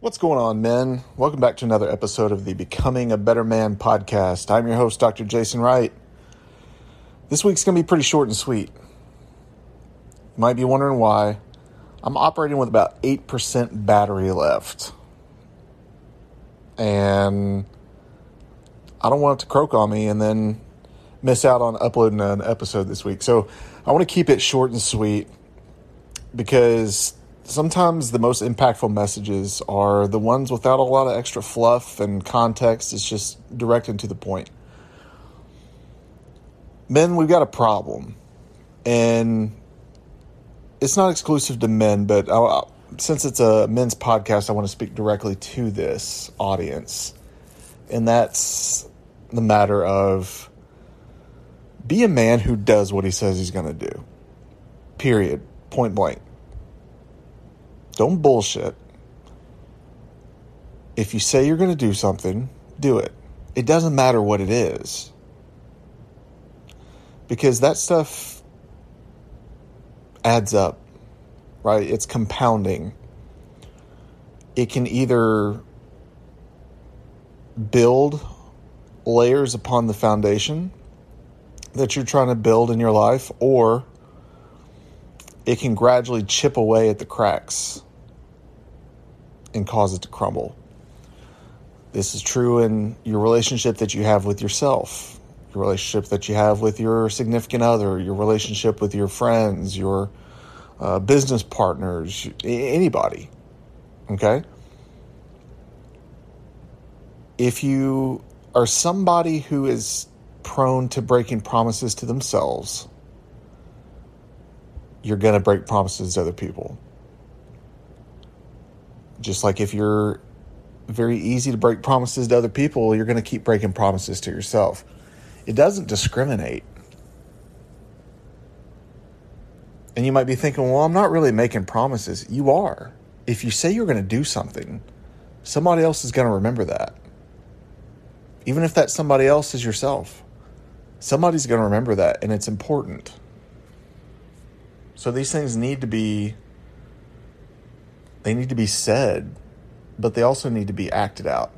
What's going on, men? Welcome back to another episode of the Becoming a Better Man podcast. I'm your host, Dr. Jason Wright. This week's going to be pretty short and sweet. You might be wondering why. I'm operating with about 8% battery left. And I don't want it to croak on me and then miss out on uploading an episode this week. So I want to keep it short and sweet because sometimes the most impactful messages are the ones without a lot of extra fluff and context. It's just direct and to the point. Men, we've got a problem. And it's not exclusive to men, but I, since it's a men's podcast, I want to speak directly to this audience. And that's the matter of be a man who does what he says he's going to do. Period. Point blank. Don't bullshit. If you say you're going to do something, do it. It doesn't matter what it is. Because that stuff adds up, right? It's compounding. It can either build layers upon the foundation that you're trying to build in your life, or it can gradually chip away at the cracks and cause it to crumble. This is true in your relationship that you have with yourself, your relationship that you have with your significant other, your relationship with your friends, your uh, business partners, anybody. Okay? If you are somebody who is prone to breaking promises to themselves, you're going to break promises to other people. Just like if you're very easy to break promises to other people, you're going to keep breaking promises to yourself. It doesn't discriminate. And you might be thinking, well, I'm not really making promises. You are. If you say you're going to do something, somebody else is going to remember that. Even if that somebody else is yourself, somebody's going to remember that, and it's important. So these things need to be they need to be said, but they also need to be acted out.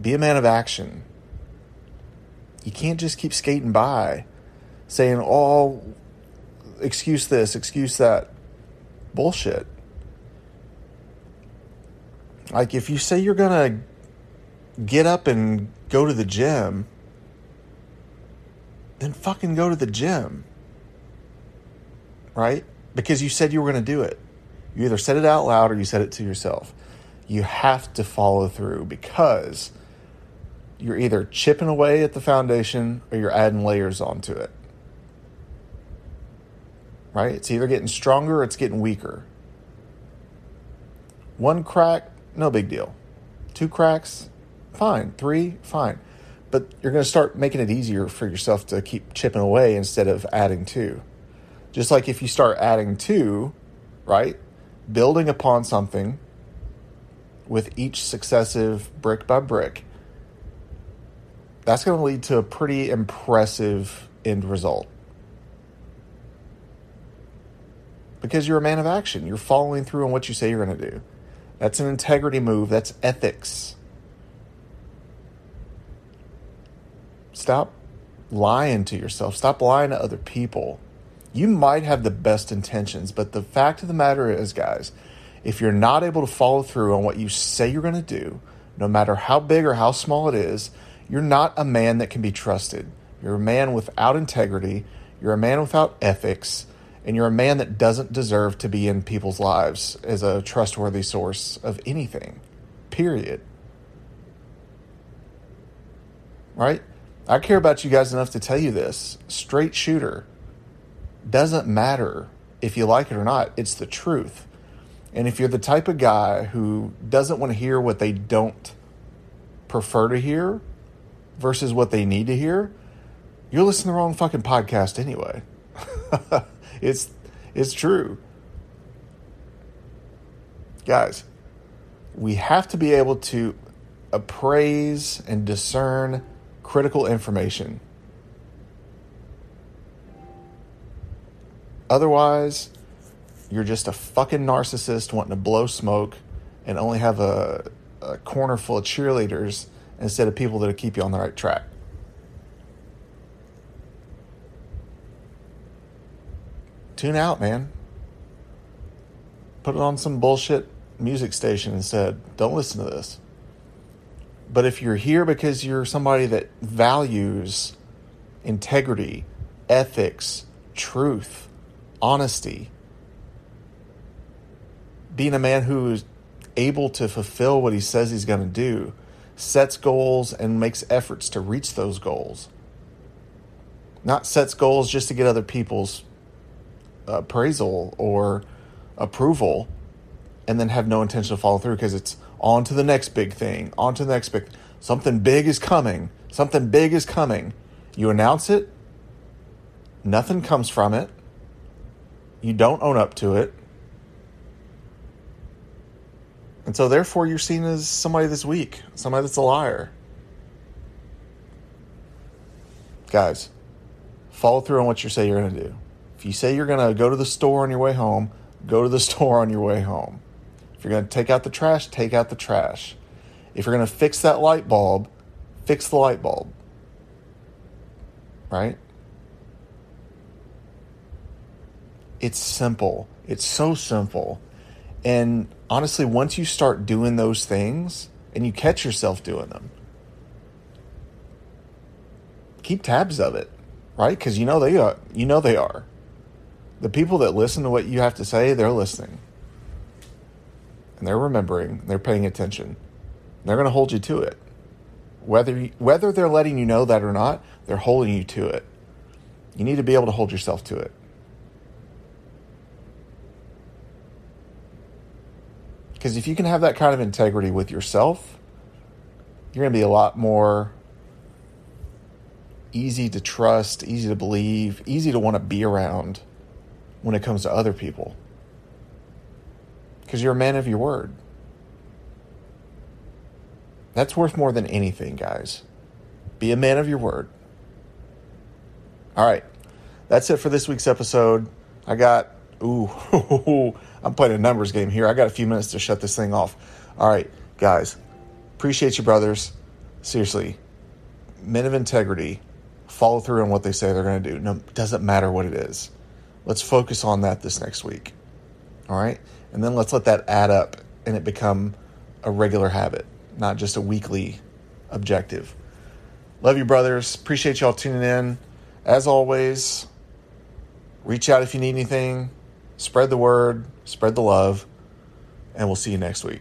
Be a man of action. You can't just keep skating by saying, oh, excuse this, excuse that. Bullshit. Like, if you say you're going to get up and go to the gym, then fucking go to the gym. Right? Because you said you were going to do it. You either said it out loud or you said it to yourself. You have to follow through because you're either chipping away at the foundation or you're adding layers onto it. Right? It's either getting stronger or it's getting weaker. One crack, no big deal. Two cracks, fine. Three, fine. But you're going to start making it easier for yourself to keep chipping away instead of adding to. Just like if you start adding to, right? building upon something with each successive brick by brick, that's going to lead to a pretty impressive end result. Because you're a man of action. You're following through on what you say you're going to do. That's an integrity move. That's ethics. Stop lying to yourself. Stop lying to other people you might have the best intentions, but the fact of the matter is, guys, if you're not able to follow through on what you say you're going to do, no matter how big or how small it is, you're not a man that can be trusted. You're a man without integrity, you're a man without ethics, and you're a man that doesn't deserve to be in people's lives as a trustworthy source of anything. Period. Right? I care about you guys enough to tell you this. Straight shooter doesn't matter if you like it or not, it's the truth. And if you're the type of guy who doesn't want to hear what they don't prefer to hear versus what they need to hear, you're listening to the wrong fucking podcast anyway. it's it's true. Guys, we have to be able to appraise and discern critical information. Otherwise, you're just a fucking narcissist wanting to blow smoke and only have a, a corner full of cheerleaders instead of people that'll keep you on the right track. Tune out, man. Put it on some bullshit music station instead. Don't listen to this. But if you're here because you're somebody that values integrity, ethics, truth, honesty, being a man who is able to fulfill what he says he's going to do, sets goals and makes efforts to reach those goals. Not sets goals just to get other people's appraisal or approval and then have no intention to follow through because it's on to the next big thing, on to the next big something big is coming. Something big is coming. You announce it, nothing comes from it. You don't own up to it. And so, therefore, you're seen as somebody that's weak, somebody that's a liar. Guys, follow through on what you say you're going to do. If you say you're going to go to the store on your way home, go to the store on your way home. If you're going to take out the trash, take out the trash. If you're going to fix that light bulb, fix the light bulb. Right? It's simple. It's so simple. And honestly, once you start doing those things and you catch yourself doing them, keep tabs of it, right? Because you know they are. You know they are. The people that listen to what you have to say, they're listening, and they're remembering. They're paying attention. They're going to hold you to it, whether you, whether they're letting you know that or not. They're holding you to it. You need to be able to hold yourself to it. Because if you can have that kind of integrity with yourself, you're going to be a lot more easy to trust, easy to believe, easy to want to be around when it comes to other people. Because you're a man of your word. That's worth more than anything, guys. Be a man of your word. All right. That's it for this week's episode. I got, ooh, I'm playing a numbers game here. I got a few minutes to shut this thing off. All right, guys, appreciate you, brothers. Seriously, men of integrity follow through on what they say they're going to do. No, doesn't matter what it is. Let's focus on that this next week. All right, and then let's let that add up and it become a regular habit, not just a weekly objective. Love you, brothers. Appreciate y'all tuning in. As always, reach out if you need anything. Spread the word, spread the love, and we'll see you next week.